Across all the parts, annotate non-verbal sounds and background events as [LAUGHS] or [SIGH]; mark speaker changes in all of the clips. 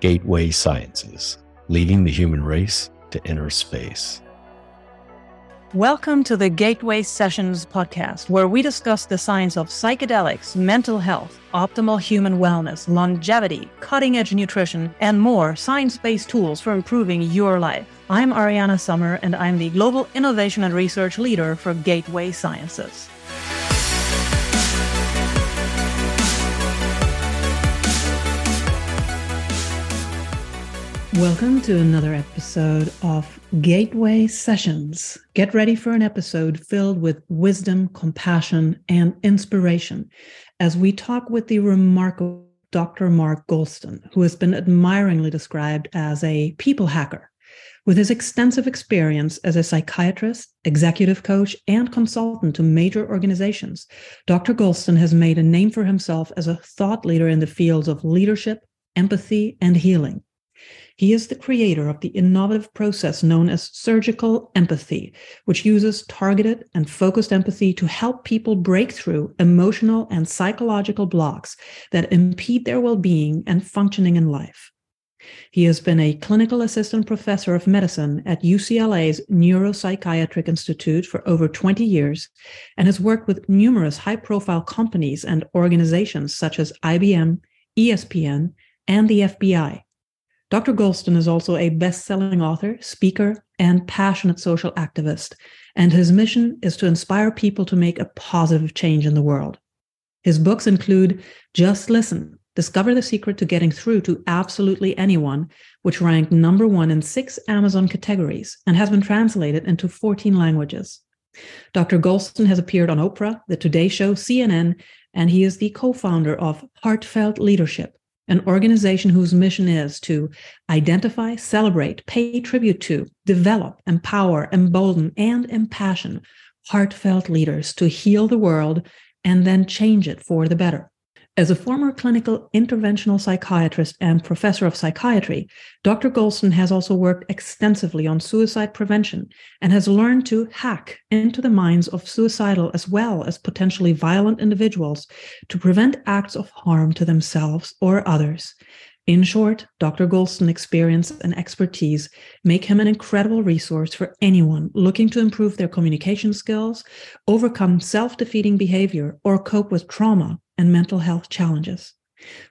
Speaker 1: Gateway Sciences, leading the human race to inner space.
Speaker 2: Welcome to the Gateway Sessions podcast, where we discuss the science of psychedelics, mental health, optimal human wellness, longevity, cutting edge nutrition, and more science based tools for improving your life. I'm Ariana Summer, and I'm the Global Innovation and Research Leader for Gateway Sciences. Welcome to another episode of Gateway Sessions. Get ready for an episode filled with wisdom, compassion, and inspiration as we talk with the remarkable Dr. Mark Goulston, who has been admiringly described as a people hacker. With his extensive experience as a psychiatrist, executive coach, and consultant to major organizations, Dr. Goulston has made a name for himself as a thought leader in the fields of leadership, empathy, and healing. He is the creator of the innovative process known as surgical empathy, which uses targeted and focused empathy to help people break through emotional and psychological blocks that impede their well being and functioning in life. He has been a clinical assistant professor of medicine at UCLA's Neuropsychiatric Institute for over 20 years and has worked with numerous high profile companies and organizations such as IBM, ESPN, and the FBI. Dr. Goulston is also a best selling author, speaker, and passionate social activist, and his mission is to inspire people to make a positive change in the world. His books include Just Listen, Discover the Secret to Getting Through to Absolutely Anyone, which ranked number one in six Amazon categories and has been translated into 14 languages. Dr. Goulston has appeared on Oprah, The Today Show, CNN, and he is the co founder of Heartfelt Leadership, an organization whose mission is to identify, celebrate, pay tribute to, develop, empower, embolden, and impassion heartfelt leaders to heal the world and then change it for the better. As a former clinical interventional psychiatrist and professor of psychiatry, Dr. Goulston has also worked extensively on suicide prevention and has learned to hack into the minds of suicidal as well as potentially violent individuals to prevent acts of harm to themselves or others. In short, Dr. Goulston's experience and expertise make him an incredible resource for anyone looking to improve their communication skills, overcome self defeating behavior, or cope with trauma and mental health challenges.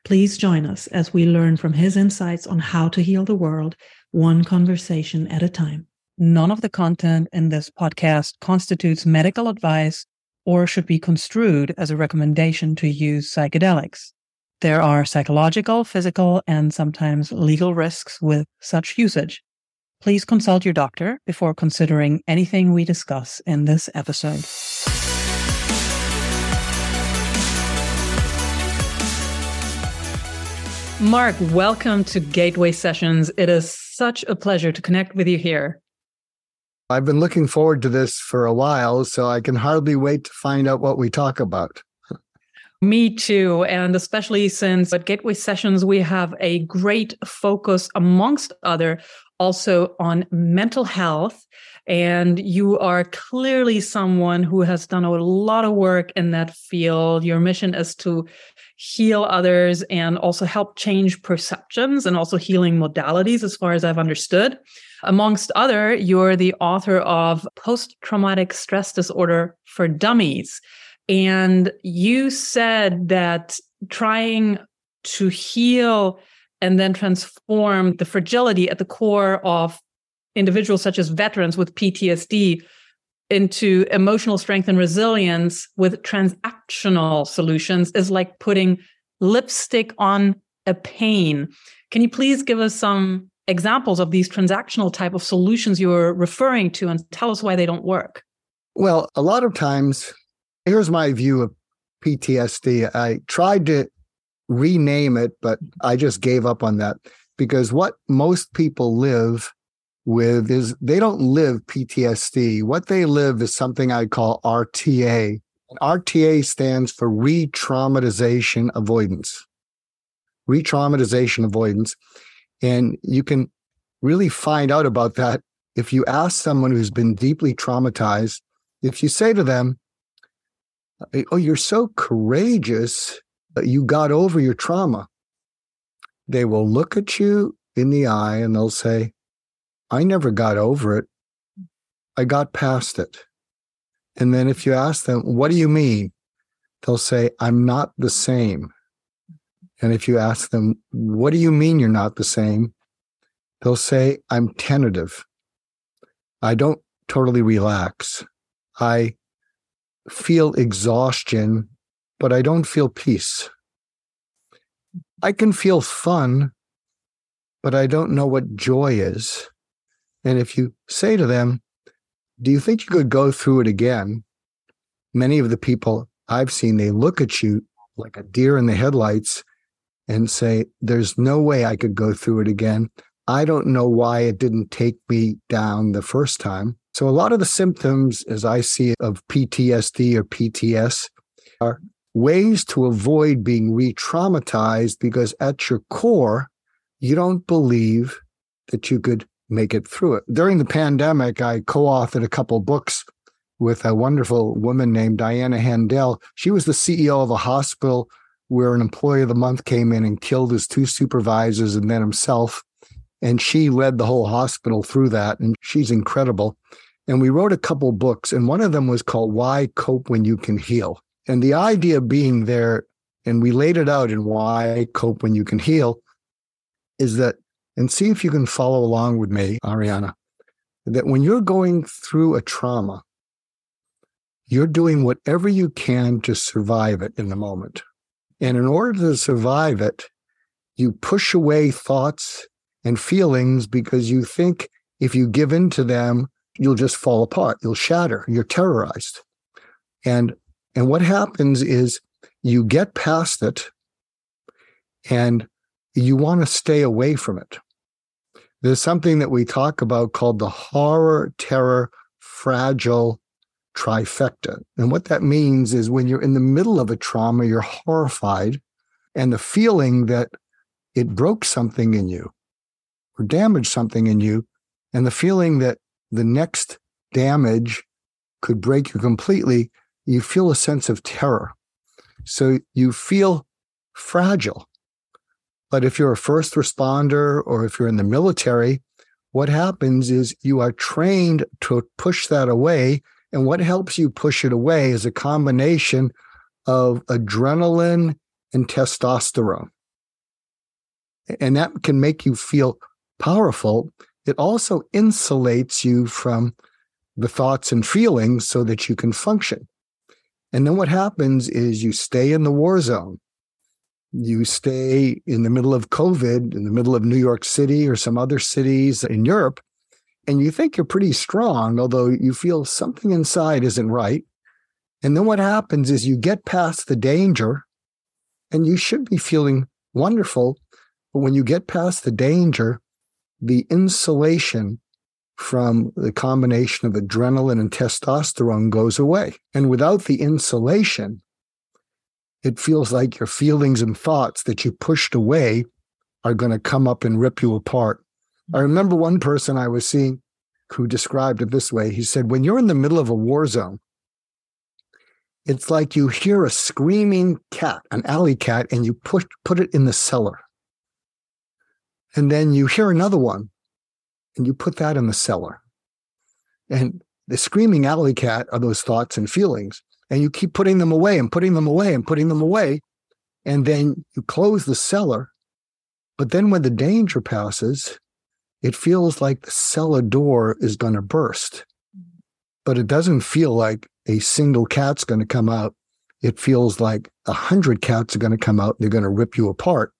Speaker 2: Please join us as we learn from his insights on how to heal the world, one conversation at a time. None of the content in this podcast constitutes medical advice or should be construed as a recommendation to use psychedelics. There are psychological, physical, and sometimes legal risks with such usage. Please consult your doctor before considering anything we discuss in this episode. Mark, welcome to Gateway Sessions. It is such a pleasure to connect with you here.
Speaker 3: I've been looking forward to this for a while, so I can hardly wait to find out what we talk about. [LAUGHS]
Speaker 2: Me too. And especially since at Gateway Sessions, we have a great focus, amongst other, also on mental health. And you are clearly someone who has done a lot of work in that field. Your mission is to heal others and also help change perceptions and also healing modalities, as far as I've understood. Amongst other, you're the author of Post Traumatic Stress Disorder for Dummies. And you said that trying to heal and then transform the fragility at the core of individuals such as veterans with PTSD into emotional strength and resilience with transactional solutions is like putting lipstick on a pain. Can you please give us some examples of these transactional type of solutions you're referring to and tell us why they don't work?
Speaker 3: Well, a lot of times, here's my view of PTSD. I tried to rename it, but I just gave up on that because what most people live with is they don't live PTSD. What they live is something I call RTA. RTA stands for re traumatization avoidance. Re traumatization avoidance. And you can really find out about that if you ask someone who's been deeply traumatized, if you say to them, Oh, you're so courageous. that you got over your trauma, they will look at you in the eye and they'll say, I never got over it. I got past it. And then if you ask them, What do you mean? They'll say, I'm not the same. And if you ask them, What do you mean you're not the same? They'll say, I'm tentative. I don't totally relax. I feel exhaustion, but I don't feel peace. I can feel fun, but I don't know what joy is. And if you say to them, Do you think you could go through it again? Many of the people I've seen, they look at you like a deer in the headlights and say, There's no way I could go through it again. I don't know why it didn't take me down the first time. So, a lot of the symptoms, as I see it, of PTSD or PTS are ways to avoid being re traumatized because at your core, you don't believe that you could make it through it. During the pandemic, I co authored a couple books with a wonderful woman named Diana Hendel. She was the CEO of a hospital where an employee of the month came in and killed his two supervisors and then himself. And she led the whole hospital through that. And she's incredible. And we wrote a couple books, and one of them was called Why Cope When You Can Heal. And the idea being there, and we laid it out in Why Cope When You Can Heal, is that, and see if you can follow along with me, Ariana, that when you're going through a trauma, you're doing whatever you can to survive it in the moment. And in order to survive it, you push away thoughts and feelings because you think if you give in to them, you'll just fall apart, you'll shatter, you're terrorized. And and what happens is you get past it and you want to stay away from it. There's something that we talk about called the horror, terror, fragile trifecta. And what that means is when you're in the middle of a trauma, you're horrified, and the feeling that it broke something in you or damaged something in you, and the feeling that the next damage could break you completely, you feel a sense of terror. So you feel fragile. But if you're a first responder or if you're in the military, what happens is you are trained to push that away. And what helps you push it away is a combination of adrenaline and testosterone. And that can make you feel powerful. It also insulates you from the thoughts and feelings so that you can function. And then what happens is you stay in the war zone you stay in the middle of COVID, in the middle of New York City or some other cities in Europe, and you think you're pretty strong, although you feel something inside isn't right. And then what happens is you get past the danger and you should be feeling wonderful. But when you get past the danger, the insulation from the combination of adrenaline and testosterone goes away. And without the insulation, it feels like your feelings and thoughts that you pushed away are going to come up and rip you apart. I mm-hmm. remember one person I was seeing who described it this way. He said, When you're in the middle of a war zone, it's like you hear a screaming cat, an alley cat, and you push, put it in the cellar. And then you hear another one and you put that in the cellar. And the screaming alley cat are those thoughts and feelings and you keep putting them away and putting them away and putting them away. And then you close the cellar. But then when the danger passes, it feels like the cellar door is going to burst. But it doesn't feel like a single cat's going to come out. It feels like a hundred cats are going to come out and they're going to rip you apart.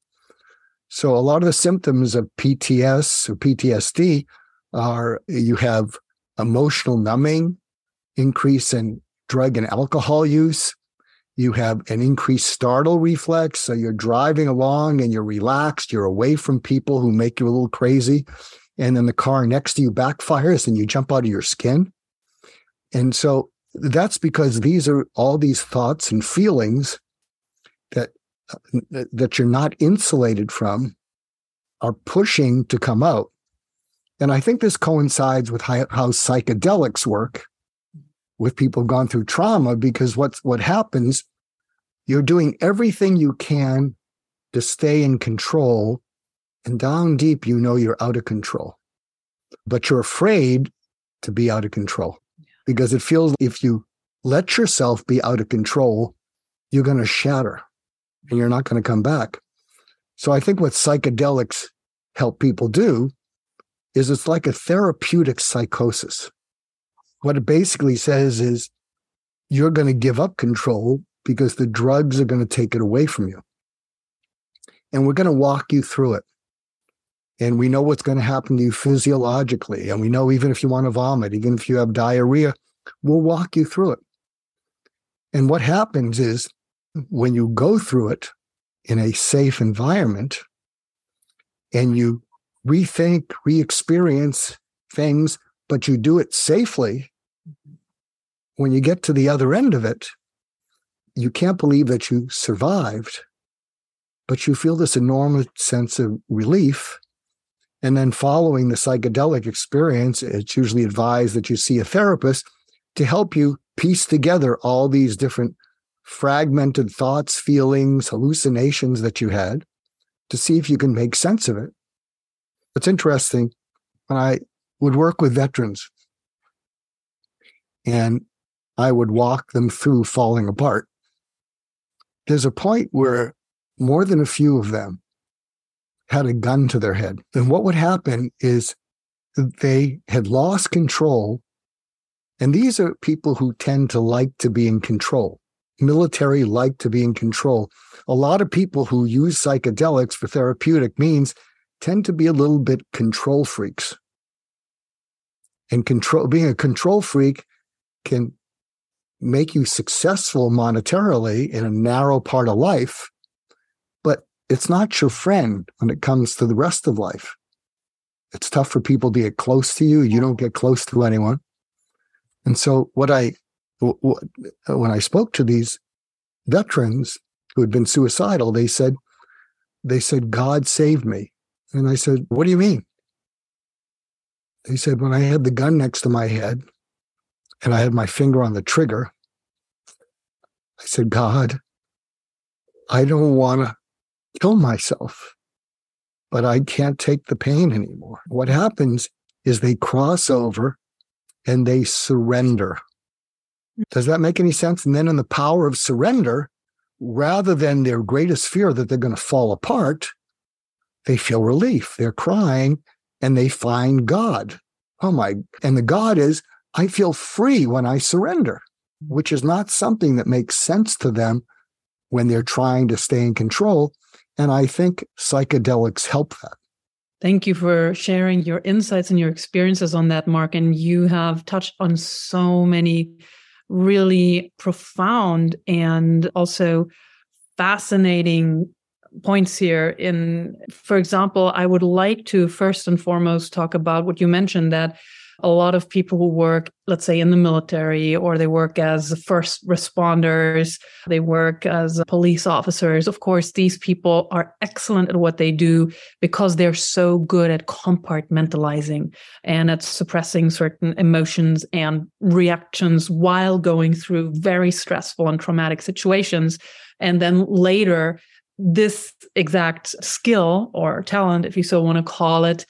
Speaker 3: So a lot of the symptoms of PTS or PTSD are you have emotional numbing, increase in drug and alcohol use. You have an increased startle reflex. So you're driving along and you're relaxed. You're away from people who make you a little crazy. And then the car next to you backfires and you jump out of your skin. And so that's because these are all these thoughts and feelings that uh, that you're not insulated from are pushing to come out. And I think this coincides with how, how psychedelics work with people gone through trauma because what's what happens you're doing everything you can to stay in control. And down deep, you know you're out of control, but you're afraid to be out of control because it feels if you let yourself be out of control, you're going to shatter and you're not going to come back. So I think what psychedelics help people do is it's like a therapeutic psychosis. What it basically says is you're going to give up control because the drugs are going to take it away from you. And we're going to walk you through it. And we know what's going to happen to you physiologically. And we know even if you want to vomit, even if you have diarrhea, we'll walk you through it. And what happens is when you go through it in a safe environment and you rethink, re experience things, but you do it safely, when you get to the other end of it, you can't believe that you survived, but you feel this enormous sense of relief. And then following the psychedelic experience, it's usually advised that you see a therapist to help you piece together all these different fragmented thoughts, feelings, hallucinations that you had to see if you can make sense of it. It's interesting when I would work with veterans and I would walk them through falling apart. There's a point where more than a few of them had a gun to their head. And what would happen is they had lost control. And these are people who tend to like to be in control. Military like to be in control. A lot of people who use psychedelics for therapeutic means tend to be a little bit control freaks. And control being a control freak can make you successful monetarily in a narrow part of life, but it's not your friend when it comes to the rest of life. It's tough for people to get close to you. You don't get close to anyone. And so what I when I spoke to these veterans who had been suicidal, they said, they said, God saved me. And I said, What do you mean? They said, When I had the gun next to my head and I had my finger on the trigger, I said, God, I don't want to kill myself, but I can't take the pain anymore. What happens is they cross over and they surrender. Does that make any sense? And then in the power of surrender, rather than their greatest fear that they're going to fall apart, they feel relief. They're crying and they find God. Oh my, and the God is, I feel free when I surrender, mm-hmm. which is not something that makes sense to them when they're trying to stay in control. And I think psychedelics help that.
Speaker 2: Thank you for sharing your insights and your experiences on that, Mark. And you have touched on so many really profound and also fascinating points here in for example i would like to first and foremost talk about what you mentioned that a lot of people who work let's say in the military or they work as first responders they work as police officers. Of course these people are excellent at what they do because they're so good at compartmentalizing and at suppressing certain emotions and reactions while going through very stressful and traumatic situations. And then later this exact skill or talent, if you so want to call it,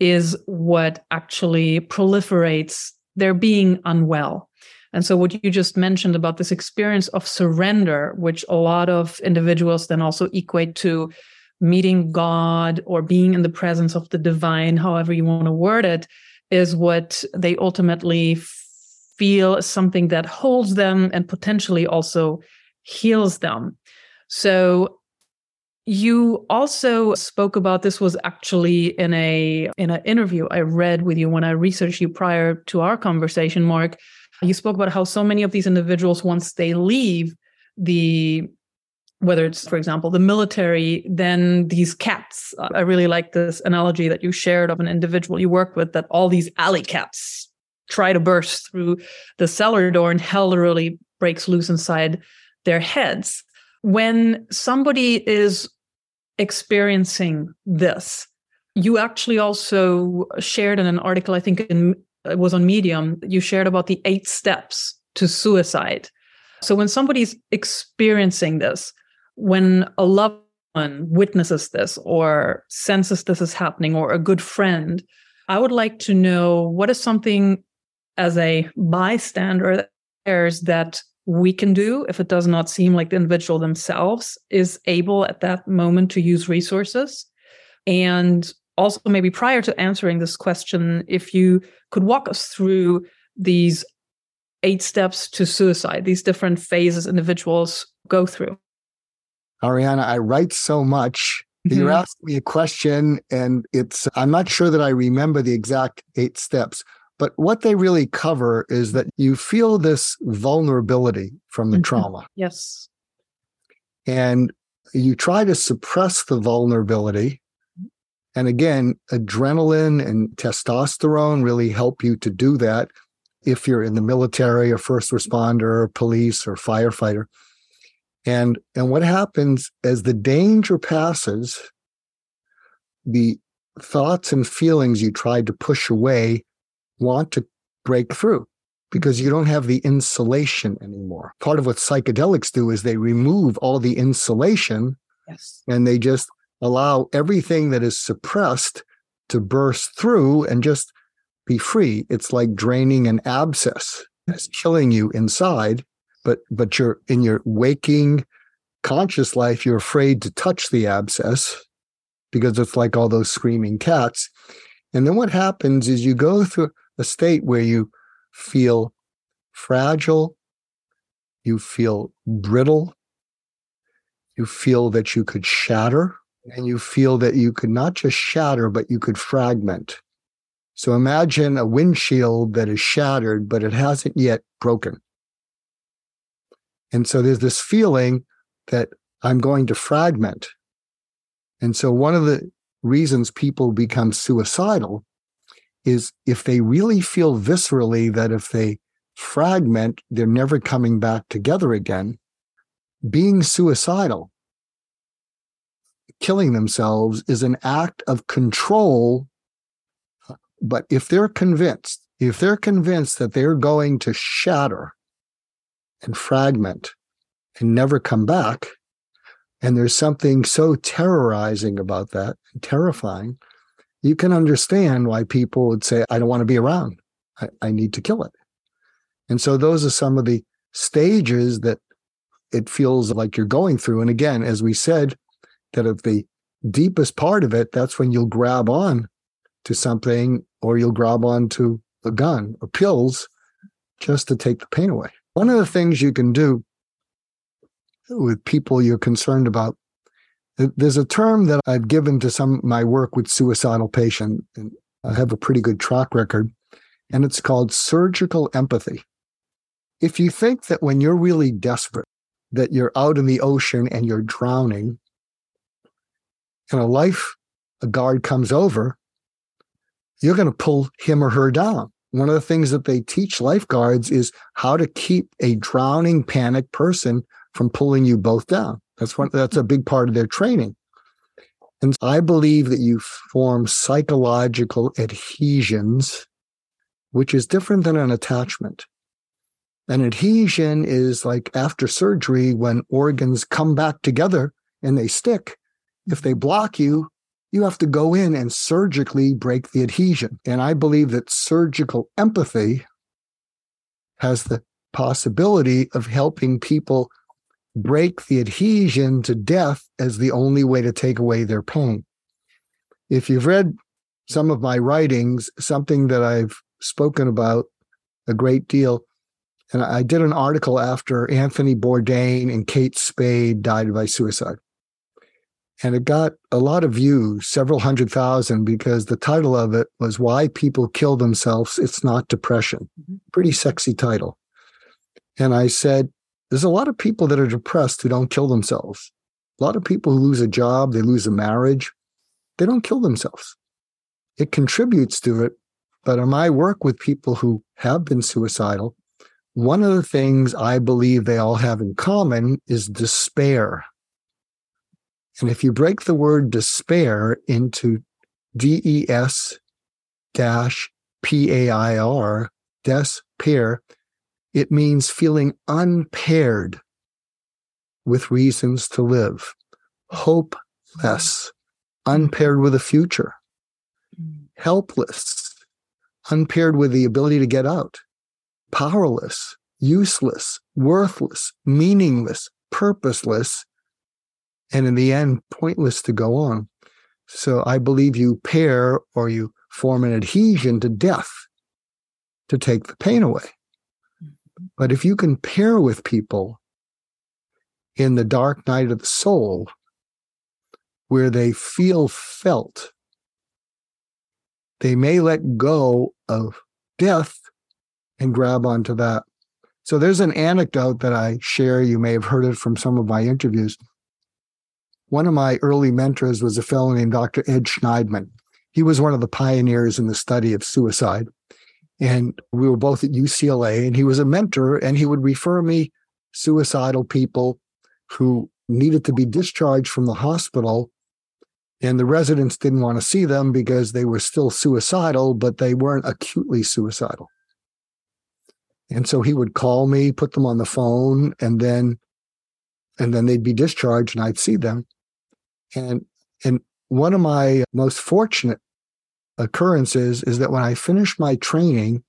Speaker 2: is what actually proliferates their being unwell. And so, what you just mentioned about this experience of surrender, which a lot of individuals then also equate to meeting God or being in the presence of the divine, however you want to word it, is what they ultimately feel is something that holds them and potentially also heals them. So, you also spoke about this was actually in a in an interview I read with you when I researched you prior to our conversation, Mark. You spoke about how so many of these individuals, once they leave the whether it's for example the military then these cats i really like this analogy that you shared of an individual you worked with that all these alley cats try to burst through the cellar door and hell really breaks loose inside their heads when somebody is experiencing this. You actually also shared in an article, I think in, it was on Medium, you shared about the eight steps to suicide. So when somebody's experiencing this, when a loved one witnesses this or senses this is happening, or a good friend, I would like to know what is something as a bystander that we can do if it does not seem like the individual themselves is able at that moment to use resources. And also, maybe prior to answering this question, if you could walk us through these eight steps to suicide, these different phases individuals go through.
Speaker 3: Ariana, I write so much. Mm-hmm. You're asking me a question, and it's, I'm not sure that I remember the exact eight steps, but what they really cover is that you feel this vulnerability from the mm-hmm. trauma.
Speaker 2: Yes.
Speaker 3: And you try to suppress the vulnerability. And again, adrenaline and testosterone really help you to do that if you're in the military or first responder or police or firefighter. And, and what happens as the danger passes, the thoughts and feelings you tried to push away want to break through because you don't have the insulation anymore. Part of what psychedelics do is they remove all the insulation
Speaker 2: yes.
Speaker 3: and they just allow everything that is suppressed to burst through and just be free. It's like draining an abscess. It's killing you inside, but but you're in your waking conscious life, you're afraid to touch the abscess because it's like all those screaming cats. And then what happens is you go through a state where you feel fragile, you feel brittle, you feel that you could shatter, and you feel that you could not just shatter, but you could fragment. So imagine a windshield that is shattered, but it hasn't yet broken. And so there's this feeling that I'm going to fragment. And so one of the reasons people become suicidal is if they really feel viscerally that if they fragment, they're never coming back together again, being suicidal, killing themselves is an act of control. But if they're convinced, if they're convinced that they're going to shatter and fragment and never come back, and there's something so terrorizing about that, terrifying, you can understand why people would say, I don't want to be around. I, I need to kill it. And so those are some of the stages that it feels like you're going through. And again, as we said, that of the deepest part of it, that's when you'll grab on to something or you'll grab on to a gun or pills just to take the pain away. One of the things you can do with people you're concerned about, there's a term that I've given to some of my work with suicidal patients, and I have a pretty good track record, and it's called surgical empathy. If you think that when you're really desperate, that you're out in the ocean and you're drowning, and a life a guard comes over you're going to pull him or her down. One of the things that they teach lifeguards is how to keep a drowning, panicked person from pulling you both down. That's one, that's a big part of their training. And I believe that you form psychological adhesions, which is different than an attachment. An adhesion is like after surgery when organs come back together and they stick. If they block you, you have to go in and surgically break the adhesion. And I believe that surgical empathy has the possibility of helping people break the adhesion to death as the only way to take away their pain. If you've read some of my writings, something that I've spoken about a great deal, and I did an article after Anthony Bourdain and Kate Spade died by suicide and it got a lot of views, several hundred thousand, because the title of it was Why People Kill Themselves. It's Not Depression. Mm-hmm. Pretty sexy title. And I said, There's a lot of people that are depressed who don't kill themselves. A lot of people who lose a job, they lose a marriage, they don't kill themselves. It contributes to it. But in my work with people who have been suicidal, one of the things I believe they all have in common is despair and if you break the word despair into D E S dash P A I R, despair, it means feeling unpaired with reasons to live, hopeless, unpaired with a future, helpless, unpaired with the ability to get out, powerless, useless, worthless, meaningless, purposeless, and in the end, pointless to go on. So I believe you pair or you form an adhesion to death to take the pain away. But if you can pair with people in the dark night of the soul, where they feel felt, they may let go of death and grab onto that. So there's an anecdote that I share. You may have heard it from some of my interviews. One of my early mentors was a fellow named Dr. Ed Shneidman. He was one of the pioneers in the study of suicide. And we were both at UCLA, and he was a mentor, and he would refer me suicidal people who needed to be discharged from the hospital. And the residents didn't want to see them because they were still suicidal, but they weren't acutely suicidal. And so he would call me, put them on the phone, and then and then they'd be discharged and I'd see them. And and one of my most fortunate occurrences is that when I finished my training,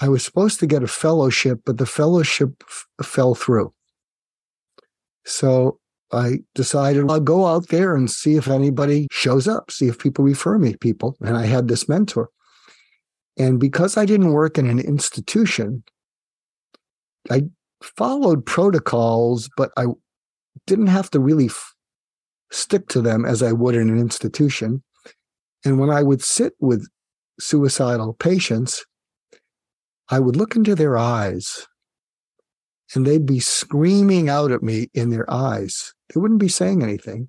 Speaker 3: I was supposed to get a fellowship, but the fellowship f- fell through. So I decided I'll go out there and see if anybody shows up, see if people refer me people. And I had this mentor. And because I didn't work in an institution, I followed protocols, but I didn't have to really f- stick to them as I would in an institution. And when I would sit with suicidal patients, I would look into their eyes and they'd be screaming out at me in their eyes. They wouldn't be saying anything,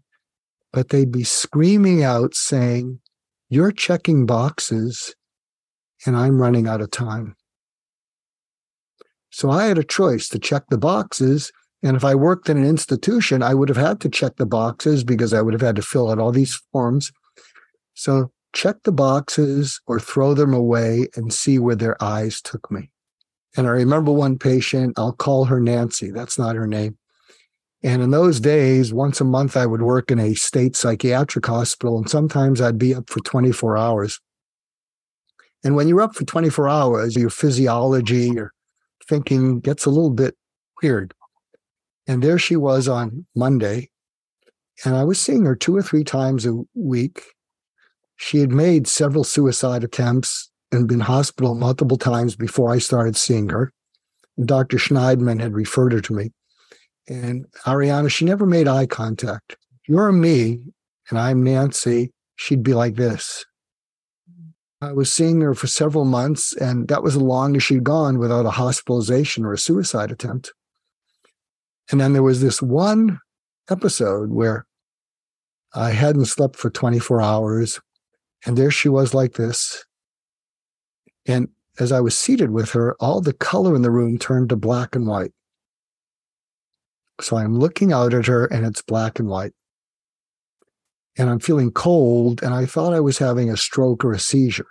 Speaker 3: but they'd be screaming out saying, You're checking boxes and I'm running out of time. So I had a choice to check the boxes. And if I worked in an institution, I would have had to check the boxes because I would have had to fill out all these forms. So check the boxes or throw them away and see where their eyes took me. And I remember one patient, I'll call her Nancy. That's not her name. And in those days, once a month, I would work in a state psychiatric hospital, and sometimes I'd be up for 24 hours. And when you're up for 24 hours, your physiology, your thinking gets a little bit weird. And there she was on Monday. And I was seeing her two or three times a week. She had made several suicide attempts and been hospital multiple times before I started seeing her. Dr. Shneidman had referred her to me. And Ariana, she never made eye contact. You're me, and I'm Nancy. She'd be like this. I was seeing her for several months, and that was the longest she'd gone without a hospitalization or a suicide attempt. And then there was this one episode where I hadn't slept for 24 hours, and there she was like this. And as I was seated with her, all the color in the room turned to black and white. So I'm looking out at her and it's black and white. And I'm feeling cold, and I thought I was having a stroke or a seizure.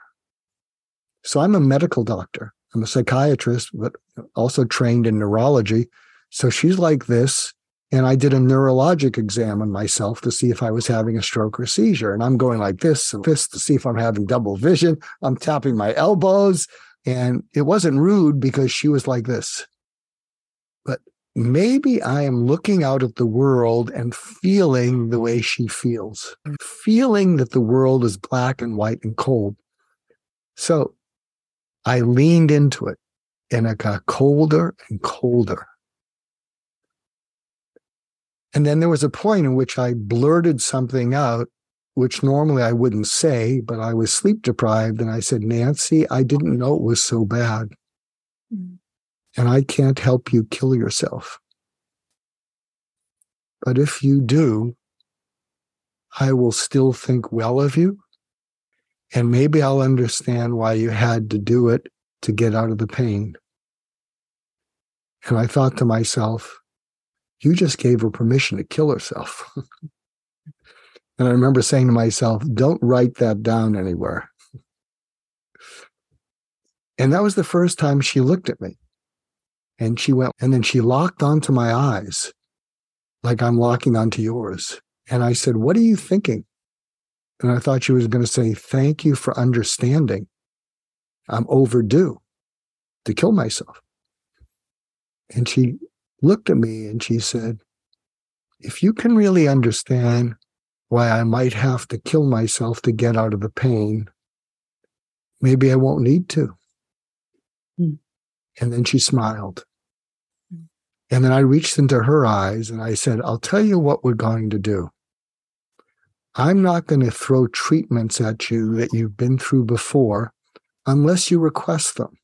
Speaker 3: So I'm a medical doctor. I'm a psychiatrist, but also trained in neurology. So she's like this. And I did a neurologic exam on myself to see if I was having a stroke or seizure. And I'm going like this and this to see if I'm having double vision. I'm tapping my elbows. And it wasn't rude because she was like this. But maybe I am looking out at the world and feeling the way she feels, feeling that the world is black and white and cold. So I leaned into it and it got colder and colder. And then there was a point in which I blurted something out, which normally I wouldn't say, but I was sleep deprived. And I said, Nancy, I didn't know it was so bad. Mm. And I can't help you kill yourself. But if you do, I will still think well of you. And maybe I'll understand why you had to do it to get out of the pain. And I thought to myself, you just gave her permission to kill herself. [LAUGHS] and I remember saying to myself, don't write that down anywhere. And that was the first time she looked at me. And she went, and then she locked onto my eyes like I'm locking onto yours. And I said, What are you thinking? And I thought she was going to say, Thank you for understanding. I'm overdue to kill myself. And she looked at me and she said, If you can really understand why I might have to kill myself to get out of the pain, maybe I won't need to. Mm. And then she smiled. Mm. And then I reached into her eyes and I said, I'll tell you what we're going to do. I'm not going to throw treatments at you that you've been through before unless you request them.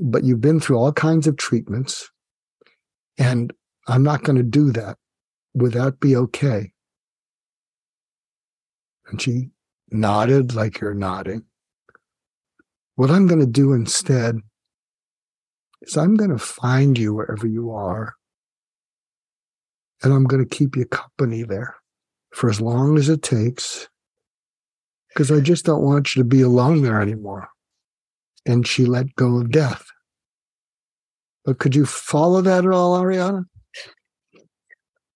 Speaker 3: But you've been through all kinds of treatments, and I'm not going to do that. Would that be okay? And she nodded like you're nodding. What I'm going to do instead is I'm going to find you wherever you are, and I'm going to keep you company there for as long as it takes because I just don't want you to be alone there anymore. And she let go of death. But could you follow that at all, Ariana?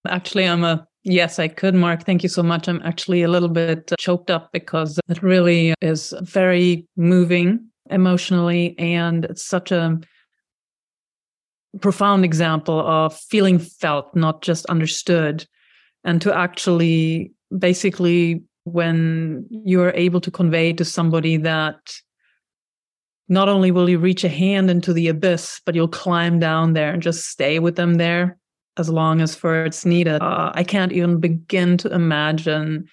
Speaker 2: Actually, I'm a yes, I could, Mark. Thank you so much. I'm actually a little bit uh, choked up because it really is very moving emotionally, and it's such a profound example of feeling felt, not just understood, and to actually basically when you're able to convey to somebody that not only will you reach a hand into the abyss, but you'll climb down there and just stay with them there as long as for it's needed. Uh, I can't even begin to imagine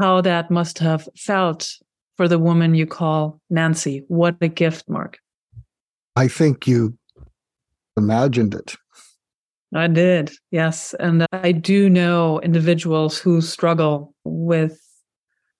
Speaker 2: how that must have felt for the woman you call Nancy. What a gift, Mark.
Speaker 3: I think you imagined it.
Speaker 2: I did, yes. And I do know individuals who struggle with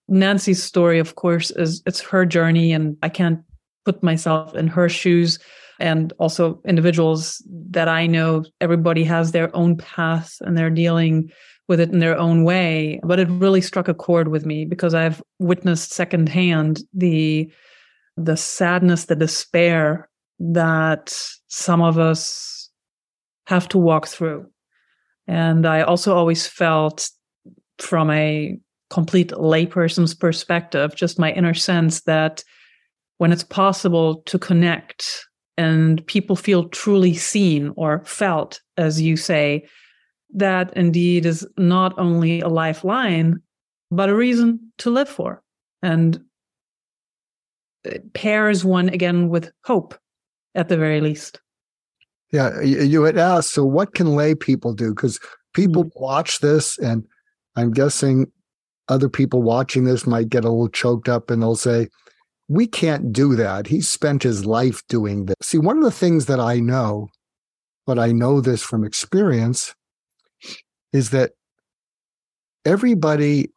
Speaker 2: Nancy's story, of course, is it's her journey, and I can't put myself in her shoes. And also, individuals that I know, everybody has their own path and they're dealing with it in their own way. But it really struck a chord with me because I've witnessed secondhand the the sadness, the despair that some of us have to walk through. And I also always felt from a complete layperson's perspective, just my inner sense that when it's possible to connect and people feel truly seen or felt, as you say, that indeed is not only a lifeline, but a reason to live for. And it pairs one again with hope at the very least.
Speaker 3: Yeah, you had asked, so what can lay people do? Because people mm-hmm. watch this, and I'm guessing other people watching this might get a little choked up and they'll say, We can't do that. He spent his life doing this. See, one of the things that I know, but I know this from experience, is that everybody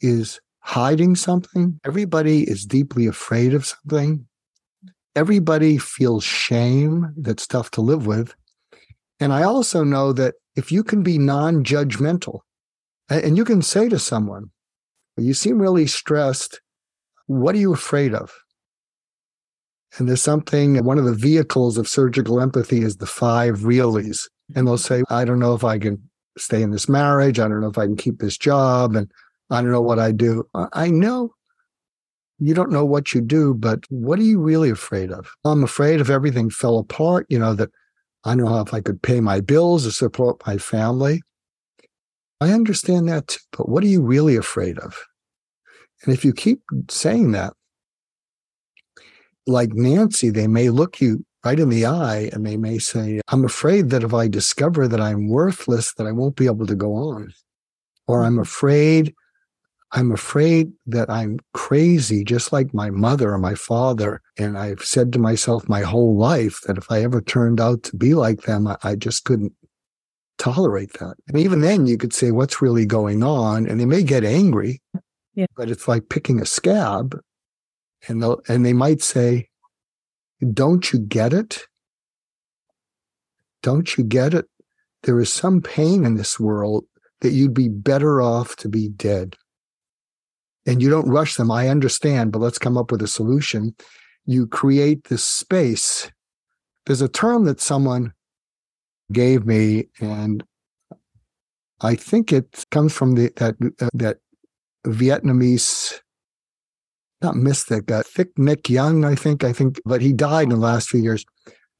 Speaker 3: is hiding something, everybody is deeply afraid of something, everybody feels shame that's tough to live with. And I also know that if you can be non judgmental and you can say to someone, you seem really stressed. What are you afraid of? And there's something, one of the vehicles of surgical empathy is the five reallys. And they'll say, I don't know if I can stay in this marriage. I don't know if I can keep this job. And I don't know what I do. I know you don't know what you do, but what are you really afraid of? I'm afraid if everything fell apart, you know, that I don't know if I could pay my bills or support my family. I understand that too, but what are you really afraid of? And if you keep saying that, like Nancy, they may look you right in the eye and they may say, I'm afraid that if I discover that I'm worthless, that I won't be able to go on. Or I'm mm-hmm. afraid I'm afraid that I'm crazy, just like my mother or my father. And I've said to myself my whole life that if I ever turned out to be like them, I, just couldn't tolerate that. And even then, you could say, What's really going on? And they may get angry, yeah. but it's like picking a scab. And, they'll, and they might say, Don't you get it? Don't you get it? There is some pain in this world that you'd be better off to be dead and you don't rush them. I understand, but let's come up with a solution. you create this space. There's a term that someone gave me, and I think it comes from the that uh, that Vietnamese, not mystic, uh, Thich Nhat Hanh, I think, I think, but he died in the last few years.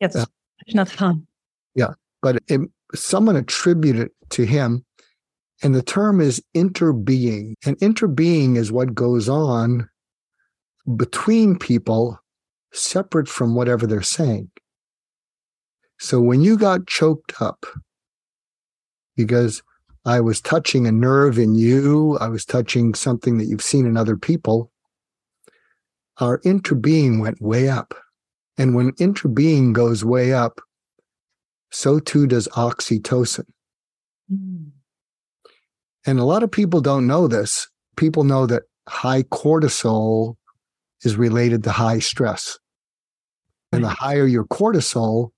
Speaker 2: Yes, uh, not fun.
Speaker 3: Yeah, but it, someone attributed it to him, and the term is interbeing, and interbeing is what goes on between people, separate from whatever they're saying. So when you got choked up because I was touching a nerve in you. I was touching something that you've seen in other people. Our interbeing went way up. And when interbeing goes way up, so too does oxytocin. Mm. And a lot of people don't know this. People know that high cortisol is related to high stress. And the higher your cortisol,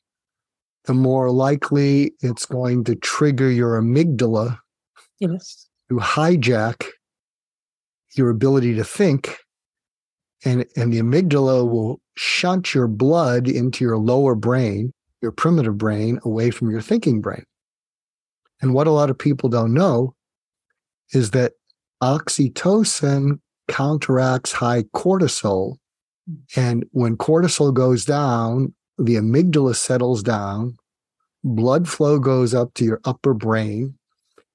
Speaker 3: the more likely it's going to trigger your amygdala
Speaker 2: yes.
Speaker 3: to hijack your ability to think. And, and the amygdala will shunt your blood into your lower brain, your primitive brain, away from your thinking brain. And what a lot of people don't know is that oxytocin counteracts high cortisol. Hmm. And when cortisol goes down, the amygdala settles down, blood flow goes up to your upper brain,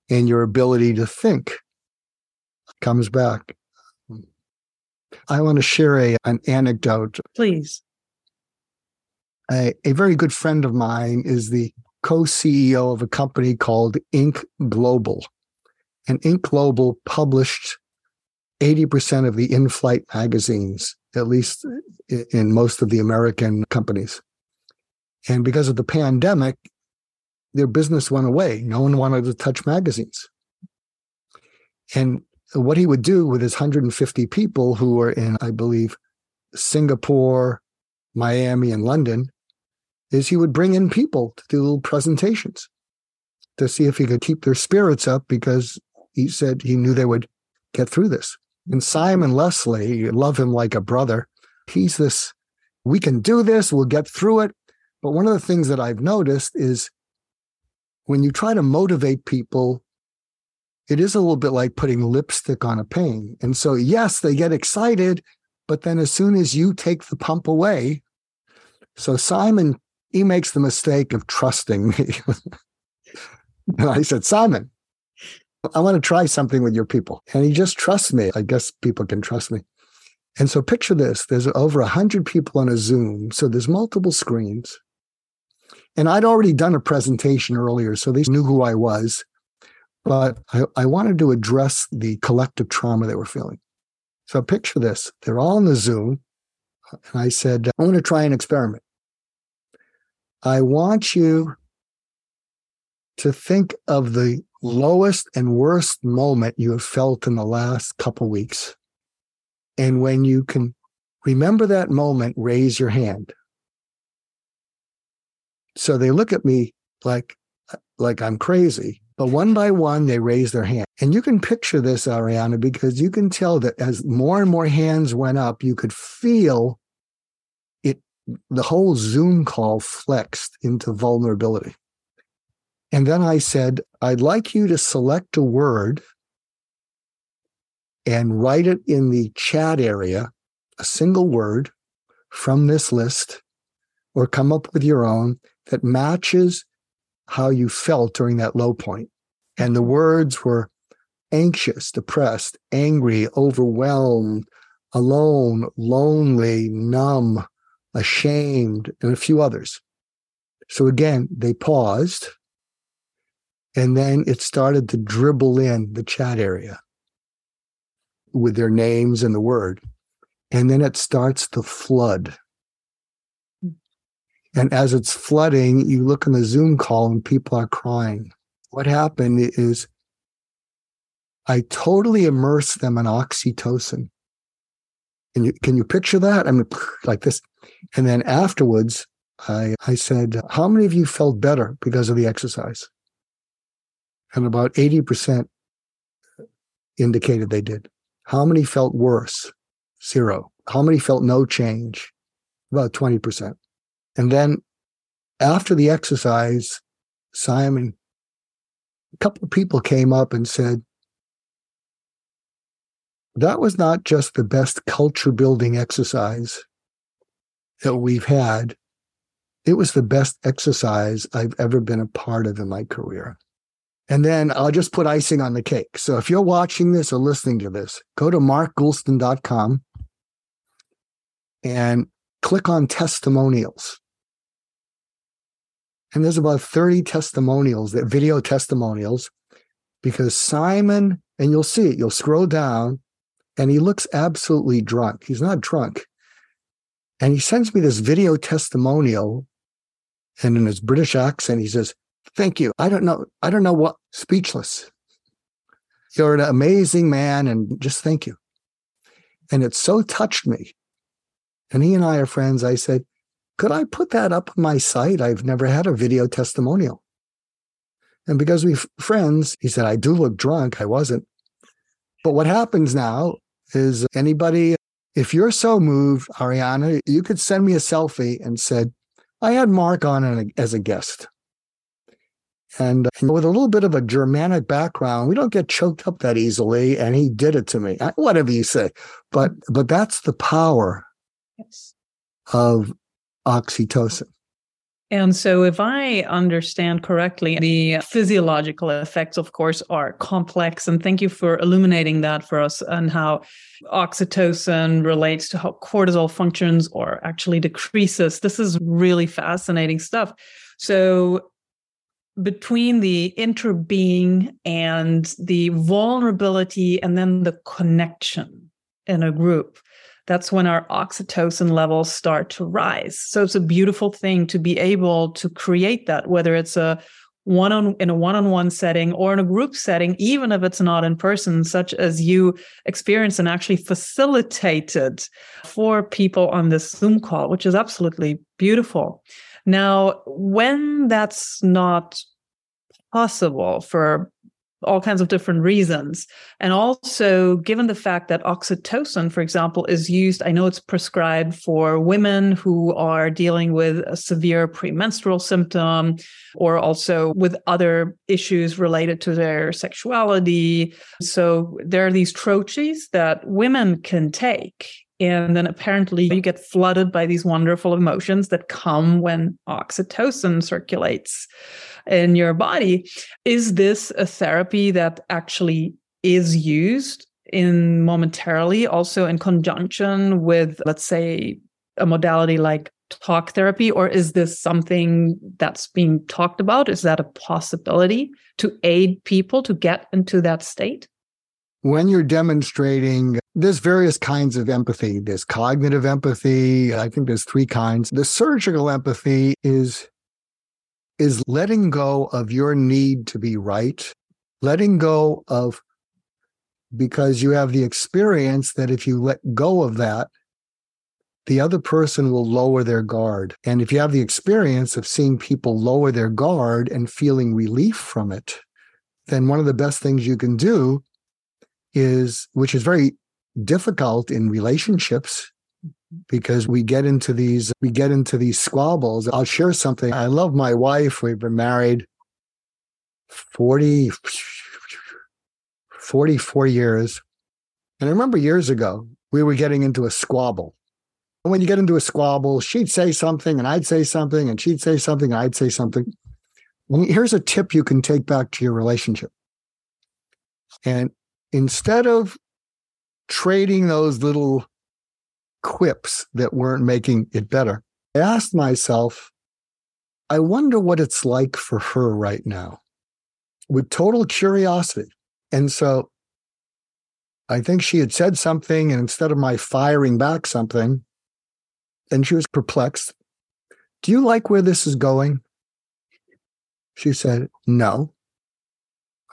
Speaker 3: and your ability to think comes back. I want to share a, an anecdote.
Speaker 2: Please.
Speaker 3: A, a very good friend of mine is the co CEO of a company called Ink Global. And Ink Global published 80% of the in flight magazines, at least in most of the American companies. And because of the pandemic, their business went away. No one wanted to touch magazines. And what he would do with his 150 people who were in, I believe, Singapore, Miami, and London, is he would bring in people to do little presentations to see if he could keep their spirits up because he said he knew they would get through this. And Simon Leslie, you love him like a brother. He's this, we can do this, we'll get through it. But one of the things that I've noticed is when you try to motivate people, it is a little bit like putting lipstick on a pain. And so, yes, they get excited, but then as soon as you take the pump away, so Simon, he makes the mistake of trusting me. [LAUGHS] and I said, Simon, I want to try something with your people. And he just trusts me. I guess people can trust me. And so picture this there's over 100 people on a Zoom. So there's multiple screens. And I'd already done a presentation earlier, so they knew who I was. But I, I wanted to address the collective trauma they were feeling. So picture this they're all in the Zoom. And I said, I want to try an experiment. I want you to think of the lowest and worst moment you have felt in the last couple weeks. And when you can remember that moment, raise your hand. So they look at me like, like I'm crazy. But one by one, they raise their hand. And you can picture this, Ariana, because you can tell that as more and more hands went up, you could feel it, the whole Zoom call flexed into vulnerability. And then I said, I'd like you to select a word and write it in the chat area, a single word from this list, or come up with your own that matches how you felt during that low point. And the words were anxious, depressed, angry, overwhelmed, alone, lonely, numb, ashamed, and a few others. So again, they paused and then it started to dribble in the chat area with their names and the word. And then it starts to flood. Hmm. And as it's flooding, you look in the Zoom call and people are crying. What happened is I totally immersed them in oxytocin. Can you, can you picture that? I mean, [LAUGHS] like this. And then afterwards, I, I said, How many of you felt better because of the exercise? And about 80% indicated they did. How many felt worse? Zero. How many felt no change? about 20%. And then after the exercise, Simon, a couple of people came up and said, that was not just the best culture building exercise that we've had. It was the best exercise I've ever been a part of in my career. And then I'll just put icing on the cake. So if you're watching this or listening to this, go to markgoulston.com and click on testimonials. And there's about 30 testimonials, that video testimonials, because Simon, and you'll see it, you'll scroll down, and he looks absolutely drunk. He's not drunk. And he sends me this video testimonial. And in his British accent, he says, Thank you. I don't know. I don't know what speechless. You're an amazing man, and just thank you. And it so touched me. And he and I are friends. I said, Could I put that up on my site? I've never had a video testimonial. And because we're friends, he said, I do look drunk. I wasn't. But what happens now is anybody, if you're so moved, Ariana, you could send me a selfie and said, I had Mark on as a guest. And uh, with a little bit of a Germanic background, we don't get choked up that easily. And he did it to me, whatever you say. But but that's the power yes. of oxytocin.
Speaker 2: And so, if I understand correctly, the physiological effects, of course, are complex. And thank you for illuminating that for us and how oxytocin relates to how cortisol functions or actually decreases. This is really fascinating stuff. So, between the interbeing and the vulnerability and then the connection in a group that's when our oxytocin levels start to rise. So it's a beautiful thing to be able to create that, whether it's a one on in a one-on-one setting or in a group setting, even if it's not in person, such as you experienced and actually facilitated for people on this Zoom call, which is absolutely beautiful. Now, when that's not possible for all kinds of different reasons. And also, given the fact that oxytocin, for example, is used, I know it's prescribed for women who are dealing with a severe premenstrual symptom or also with other issues related to their sexuality. So, there are these troches that women can take. And then apparently you get flooded by these wonderful emotions that come when oxytocin circulates in your body. Is this a therapy that actually is used in momentarily, also in conjunction with, let's say, a modality like talk therapy? Or is this something that's being talked about? Is that a possibility to aid people to get into that state?
Speaker 3: When you're demonstrating, there's various kinds of empathy. There's cognitive empathy. I think there's three kinds. The surgical empathy is is letting go of your need to be right, letting go of because you have the experience that if you let go of that, the other person will lower their guard. And if you have the experience of seeing people lower their guard and feeling relief from it, then one of the best things you can do is, which is very difficult in relationships, because we get into these we get into these squabbles. I'll share something. I love my wife. We've been married 40 44 years. And i remember years ago we were getting into a squabble. And when you get into a squabble she'd say something and i'd say something and she'd say something and i'd say something. Here's a tip you can take back to your relationship. And instead of trading those little quips that weren't making it better. I asked myself, I wonder what it's like for her right now with total curiosity. And so I think she had said something, and instead of my firing back something, and she was perplexed. Do you like where this is going? She said, No.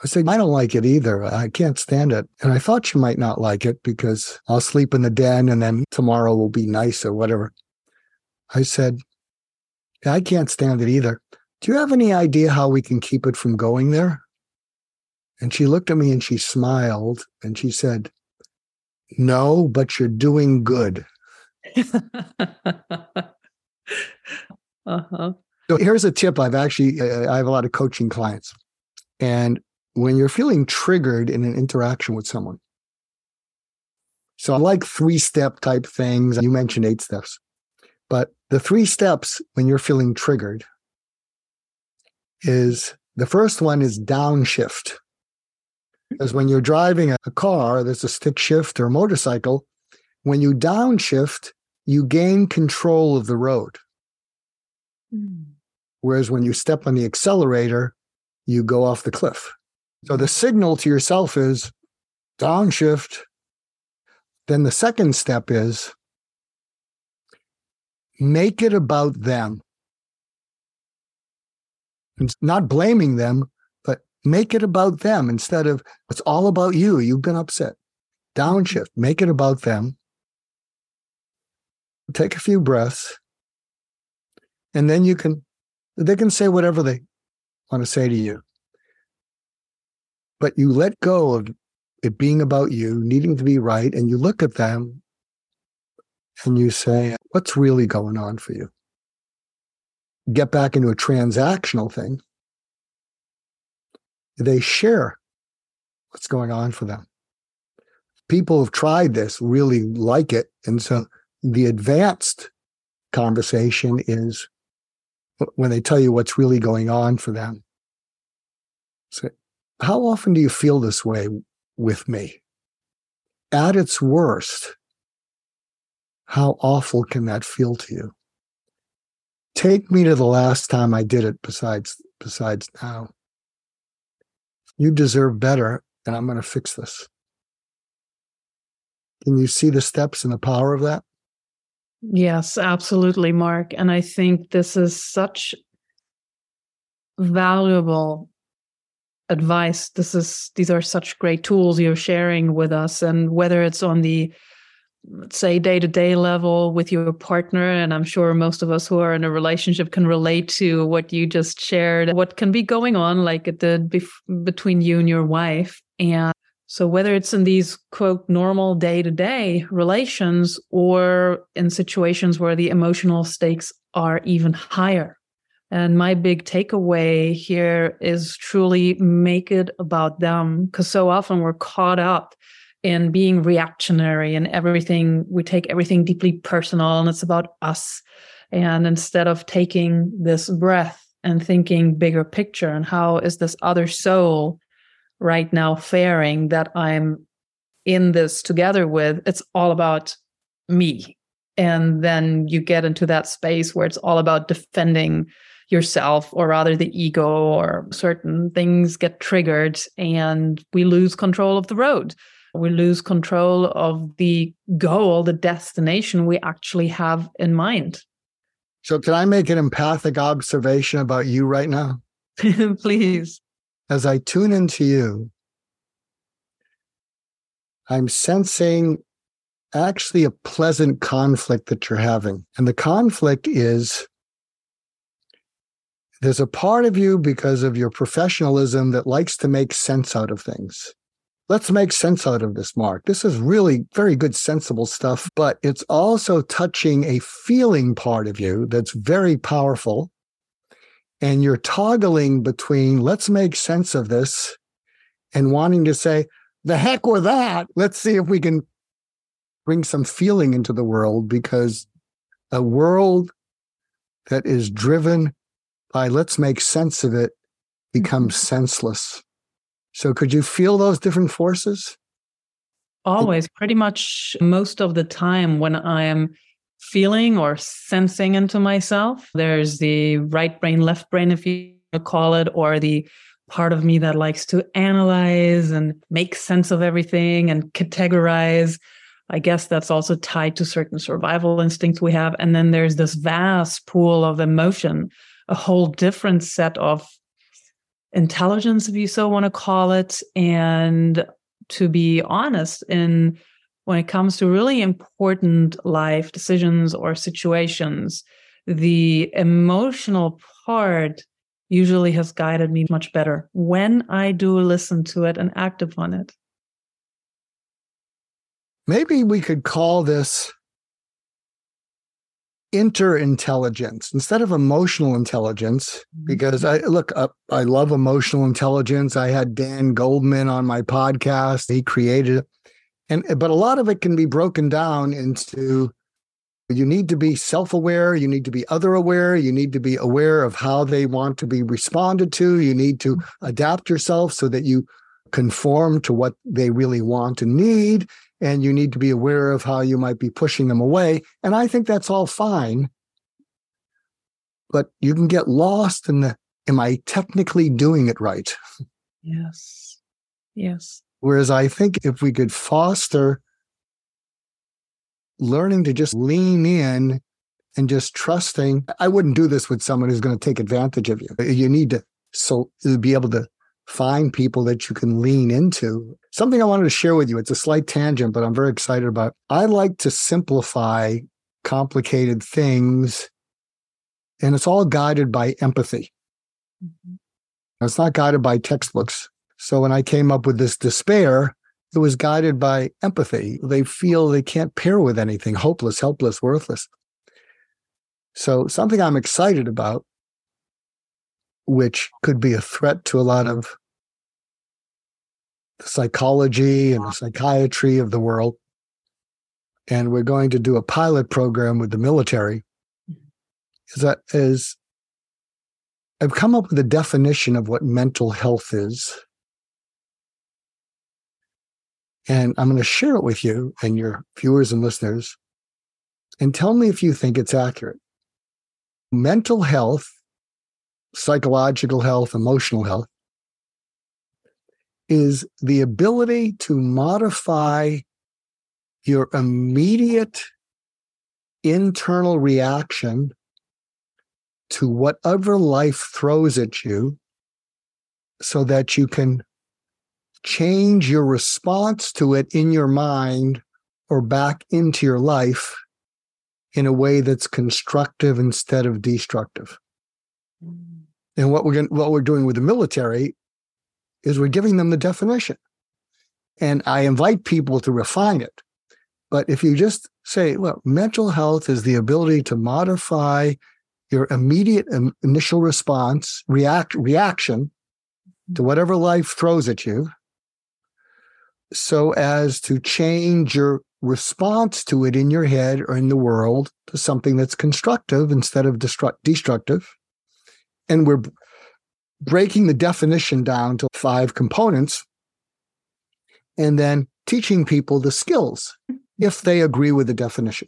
Speaker 3: I said, I don't like it either. I can't stand it. And I thought you might not like it because I'll sleep in the den and then tomorrow will be nice or whatever. I said, I can't stand it either. Do you have any idea how we can keep it from going there? And she looked at me and she smiled and she said, No, but you're doing good. [LAUGHS] uh-huh. So here's a tip I've actually, uh, I have a lot of coaching clients. And when you're feeling triggered in an interaction with someone, so I like three step type things. You mentioned eight steps, but the three steps when you're feeling triggered is the first one is downshift. Because when you're driving a car, there's a stick shift or a motorcycle. When you downshift, you gain control of the road. Mm. Whereas when you step on the accelerator, you go off the cliff. So the signal to yourself is downshift. Then the second step is make it about them. It's not blaming them, but make it about them instead of it's all about you. You've been upset. Downshift, make it about them. Take a few breaths. And then you can, they can say whatever they want to say to you. But you let go of it being about you, needing to be right, and you look at them and you say, What's really going on for you? Get back into a transactional thing. They share what's going on for them. People have tried this, really like it. And so the advanced conversation is when they tell you what's really going on for them. So, how often do you feel this way with me? At its worst, how awful can that feel to you? Take me to the last time I did it besides besides now. You deserve better, and I'm going to fix this. Can you see the steps and the power of that?
Speaker 2: Yes, absolutely, Mark. And I think this is such valuable advice. This is these are such great tools you're sharing with us. And whether it's on the let's say day-to-day level with your partner and i'm sure most of us who are in a relationship can relate to what you just shared what can be going on like at the between you and your wife and so whether it's in these quote normal day to day relations or in situations where the emotional stakes are even higher. And my big takeaway here is truly make it about them because so often we're caught up in being reactionary and everything, we take everything deeply personal and it's about us. And instead of taking this breath and thinking bigger picture and how is this other soul right now faring that I'm in this together with, it's all about me. And then you get into that space where it's all about defending yourself, or rather the ego, or certain things get triggered and we lose control of the road. We lose control of the goal, the destination we actually have in mind.
Speaker 3: So, can I make an empathic observation about you right now? [LAUGHS]
Speaker 2: Please
Speaker 3: as I tune into you, I'm sensing actually a pleasant conflict that you're having. And the conflict is there's a part of you because of your professionalism that likes to make sense out of things. Let's make sense out of this, Mark. This is really very good, sensible stuff, but it's also touching a feeling part of you that's very powerful and you're toggling between let's make sense of this and wanting to say, the heck with that. Let's see if we can bring some feeling into the world because a world that is driven by let's make sense of it becomes mm-hmm. senseless. So, could you feel those different forces?
Speaker 2: Always, pretty much most of the time when I am feeling or sensing into myself. There's the right brain, left brain, if you call it, or the part of me that likes to analyze and make sense of everything and categorize. I guess that's also tied to certain survival instincts we have. And then there's this vast pool of emotion, a whole different set of intelligence, if you so want to call it. And to be honest, in when it comes to really important life decisions or situations, the emotional part usually has guided me much better when I do listen to it and act upon it.
Speaker 3: Maybe we could call this interintelligence instead of emotional intelligence
Speaker 2: Mm-hmm.
Speaker 3: because i look up i love emotional intelligence. I had Dan Goleman on my podcast. He created it. And but a lot of it can be broken down into you need to be self-aware you need to be other aware you need to be aware of how they want to be responded to you need to adapt yourself so that you conform to what they really want and need and you need to be aware of how you might be pushing them away and i think that's all fine but you can get lost in the am i technically doing it right
Speaker 2: Yes. Yes.
Speaker 3: Whereas I think if we could foster learning to just lean in and just trusting, I wouldn't do this with someone who's going to take advantage of you. You need to so be able to find people that you can lean into. Something I wanted to share with you. It's a slight tangent, but I'm very excited about. I like to simplify complicated things, and it's all guided by empathy.
Speaker 2: Mhm.
Speaker 3: It's not guided by textbooks. So when I came up with this despair, it was guided by empathy. They feel they can't pair with anything, hopeless, helpless, worthless. So something I'm excited about, which could be a threat to a lot of the psychology and the psychiatry of the world. And we're going to do a pilot program with the military. Is that is I've come up with a definition of what mental health is. And I'm going to share it with you and your viewers and listeners. And tell me if you think it's accurate. Mental health, psychological health, emotional health is the ability to modify your immediate internal reaction to whatever life throws at you so that you can change your response to it in your mind or back into your life in a way that's constructive instead of destructive. Mm. And what we're going, what we're doing with the military is we're giving them the definition. And I invite people to refine it. But if you just say, well, mental health is the ability to modify your immediate initial response, react reaction to whatever life throws at you, so as to change your response to it in your head or in the world to something that's constructive instead of destruct- destructive. And we're breaking the definition down to five components and then teaching people the skills if they agree with the definition.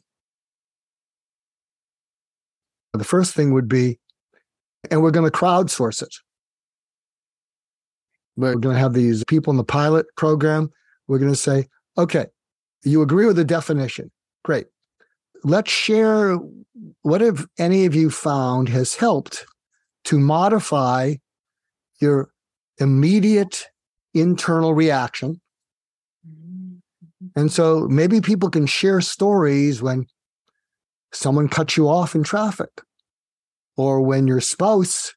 Speaker 3: The first thing would be, and we're going to crowdsource it. We're going to have these people in the pilot program. We're going to say, okay, you agree with the definition. Great. Let's share what have any of you found has helped to modify your immediate internal reaction. And so maybe people can share stories when someone cuts you off in traffic or when your spouse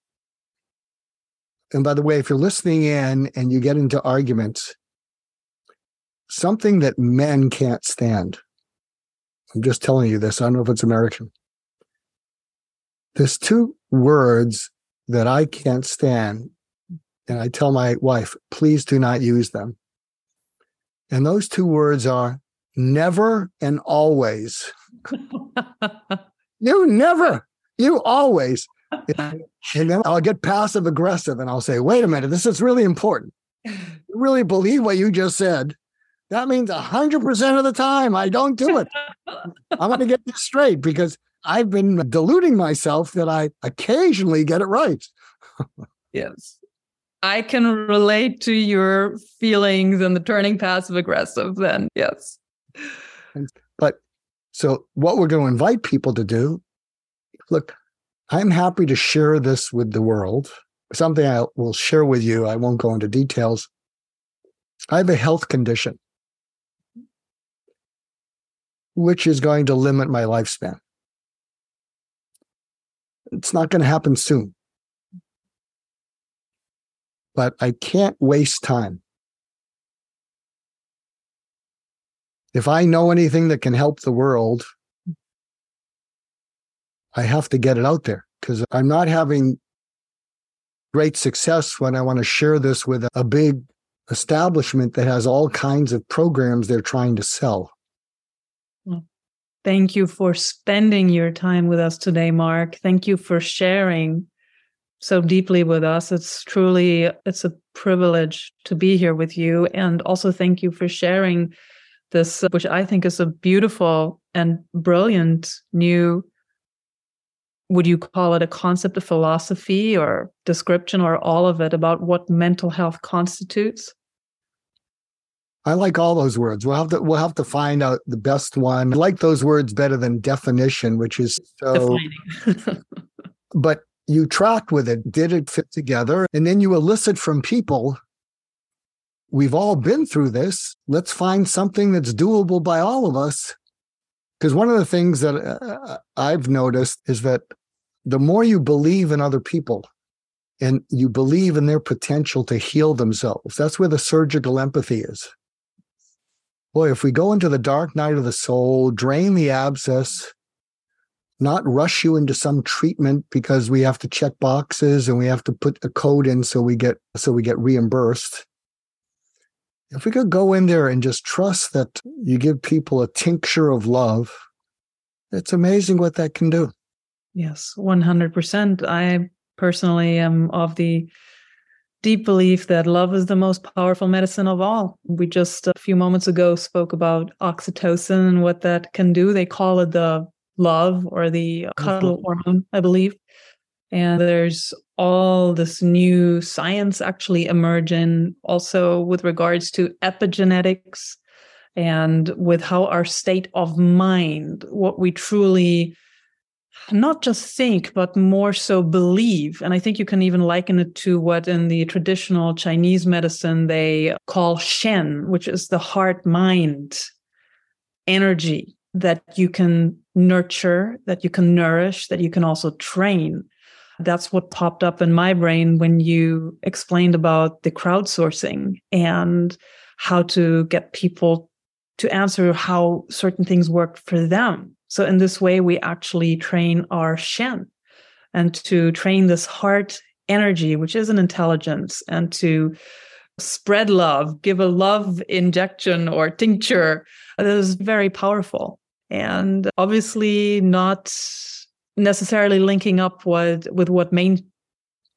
Speaker 3: and by the way if you're listening in and you get into arguments something that men can't stand i'm just telling you this i don't know if it's american there's two words that i can't stand and i tell my wife please do not use them and those two words are never and always [LAUGHS] you never you always. and then I'll get passive aggressive and I'll say, wait a minute, this is really important. You really believe what you just said. That means 100% of the time I don't do it. I'm going to get this straight because I've been deluding myself that I occasionally get it right.
Speaker 2: yes. I can relate to your feelings and the turning passive aggressive then. Yes.
Speaker 3: But so what we're going to invite people to do look, I'm happy to share this with the world. Something I will share with you. I won't go into details. I have a health condition, which is going to limit my lifespan. It's not going to happen soon. But I can't waste time. If I know anything that can help the world, I have to get it out there because I'm not having great success when I want to share this with a big establishment that has all kinds of programs they're trying to sell.
Speaker 2: Thank you for spending your time with us today, Mark. Thank you for sharing so deeply with us. It's truly it's a privilege to be here with you and also thank you for sharing this which I think is a beautiful and brilliant new would you call it a concept of philosophy or description or all of it about what mental health constitutes?
Speaker 3: I like all those words. We'll have to we'll have to find out the best one. I like those words better than definition, which is so [LAUGHS] but you tracked with it, did it fit together? And then you elicit from people, we've all been through this. Let's find something that's doable by all of us. Because one of the things that uh, I've noticed is that the more you believe in other people and you believe in their potential to heal themselves, that's where the surgical empathy is. Boy, if we go into the dark night of the soul, drain the abscess, not rush you into some treatment because we have to check boxes and we have to put a code in so we get so we get reimbursed. If we could go in there and just trust that you give people a tincture of love, it's amazing what that can do.
Speaker 2: Yes, 100%. I personally am of the deep belief that love is the most powerful medicine of all. We just a few moments ago spoke about oxytocin and what that can do. They call it the love or the cuddle mm-hmm. hormone, I believe. And there's all this new science actually emerging also with regards to epigenetics and with how our state of mind, what we truly not just think, but more so believe. And I think you can even liken it to what in the traditional Chinese medicine they call Shen, which is the heart mind energy that you can nurture, that you can nourish, that you can also train. That's what popped up in my brain when you explained about the crowdsourcing and how to get people to answer how certain things work for them so in this way, we actually train our Shen and to train this heart energy, which is an intelligence, and to spread love, give a love injection or tincture that is very powerful. And obviously not necessarily linking up with, with what main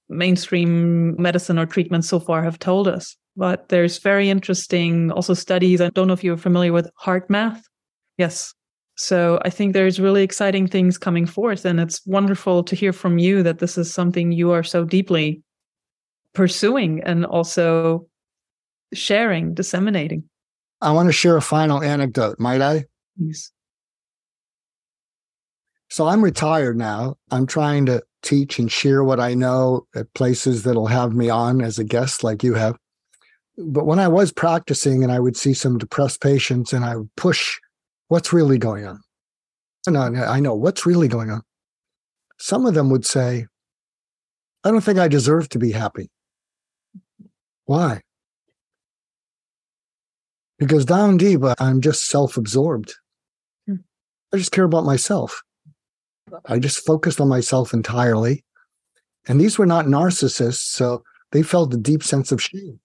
Speaker 2: mainstream medicine or treatment so far have told us. But there's very interesting also studies. I don't know if you're familiar with HeartMath. Yes. So I think there's really exciting things coming forth. And it's wonderful to hear from you that this is something you are so deeply pursuing and also sharing, disseminating.
Speaker 3: I want to share a final anecdote, might I?
Speaker 2: Yes.
Speaker 3: So I'm retired now. I'm trying to teach and share what I know at places that'll have me on as a guest like you have. But when I was practicing and I would see some depressed patients and I would push What's really going on? And I know what's really going on. Some of them would say, I don't think I deserve to be happy. Why? Because down deep, I'm just self absorbed. Hmm. I just care about myself. I just focused on myself entirely. And these were not narcissists, so they felt a deep sense of shame.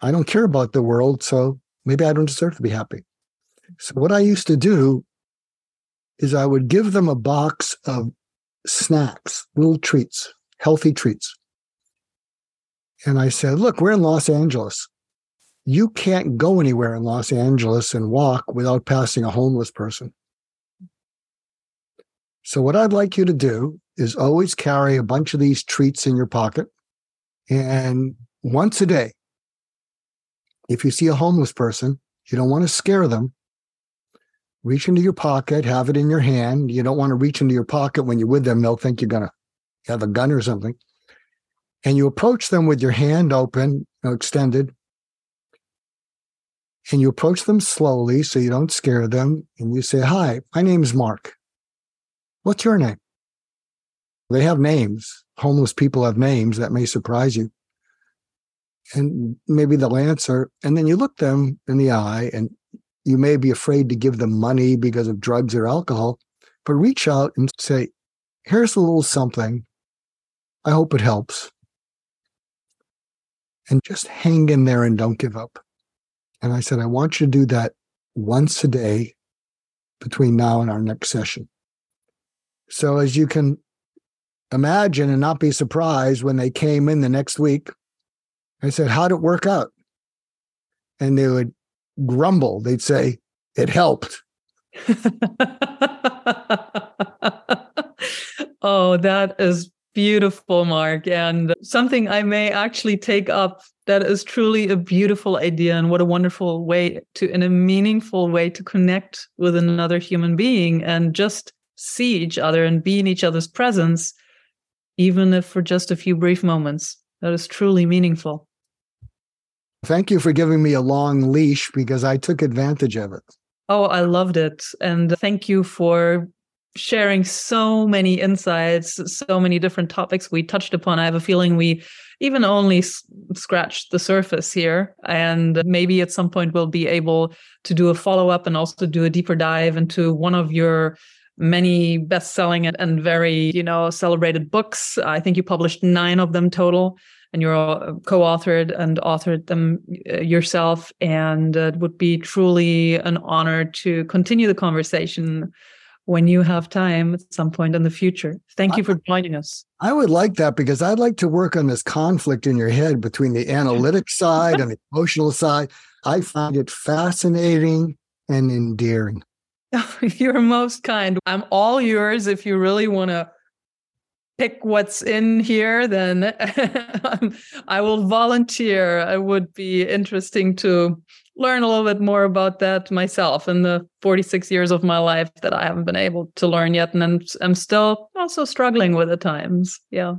Speaker 3: I don't care about the world, so maybe I don't deserve to be happy. So what I used to do is I would give them a box of snacks, little treats, healthy treats. And I said, look, we're in Los Angeles. You can't go anywhere in Los Angeles and walk without passing a homeless person. So, what I'd like you to do is always carry a bunch of these treats in your pocket. And once a day, if you see a homeless person, you don't want to scare them reach into your pocket, have it in your hand. You don't want to reach into your pocket when you're with them. They'll think you're going to have a gun or something. And you approach them with your hand open, extended. And you approach them slowly so you don't scare them. And you say, Hi, my name's Mark. What's your name? They have names. Homeless people have names that may surprise you. And maybe they'll answer. And then you look them in the eye and you may be afraid to give them money because of drugs or alcohol, but reach out and say, here's a little something. I hope it helps. And just hang in there and don't give up. And I said, I want you to do that once a day between now and our next session. So, as you can imagine and not be surprised when they came in the next week, I said, How'd it work out? And they would grumble. They'd say, It helped. [LAUGHS]
Speaker 2: oh, that is beautiful, Mark. And something I may actually take up that is truly a beautiful idea and what a wonderful way to in a meaningful way to connect with another human being and just see each other and be in each other's presence even if for just a few brief moments that is truly meaningful
Speaker 3: thank you for giving me a long leash because i took advantage of it
Speaker 2: oh i loved it and thank you for sharing so many insights, so many different topics we touched upon. I have a feeling we even only s- scratched the surface here. And maybe at some point we'll be able to do a follow up and also do a deeper dive into one of your many best-selling and very you know celebrated books i think you published nine of them total and you're co-authored and authored them uh, yourself and it would be truly an honor to continue the conversation when you have time at some point in the future. Thank you for joining us.
Speaker 3: I would like that because I'd like to work on this conflict in your head between the analytic [LAUGHS] side and the emotional side. I find it fascinating and endearing. [LAUGHS]
Speaker 2: You're most kind. I'm all yours if you really want to pick what's in here, then [LAUGHS] um, I will volunteer. It would be interesting to learn a little bit more about that myself in the 46 years of my life that I haven't been able to learn yet. And I'm, I'm still also struggling with at times. Yeah.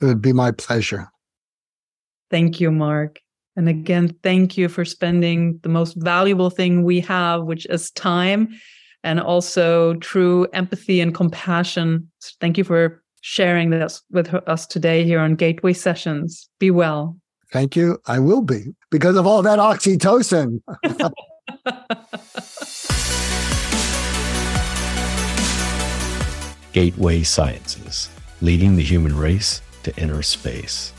Speaker 3: It would be my pleasure.
Speaker 2: Thank you, Mark. And again, thank you for spending the most valuable thing we have, which is time and also true empathy and compassion. So thank you for sharing this with us today here on Gateway Sessions. Be well.
Speaker 3: Thank you. I will be because of all that oxytocin. [LAUGHS]
Speaker 1: Gateway Sciences, leading the human race to inner space.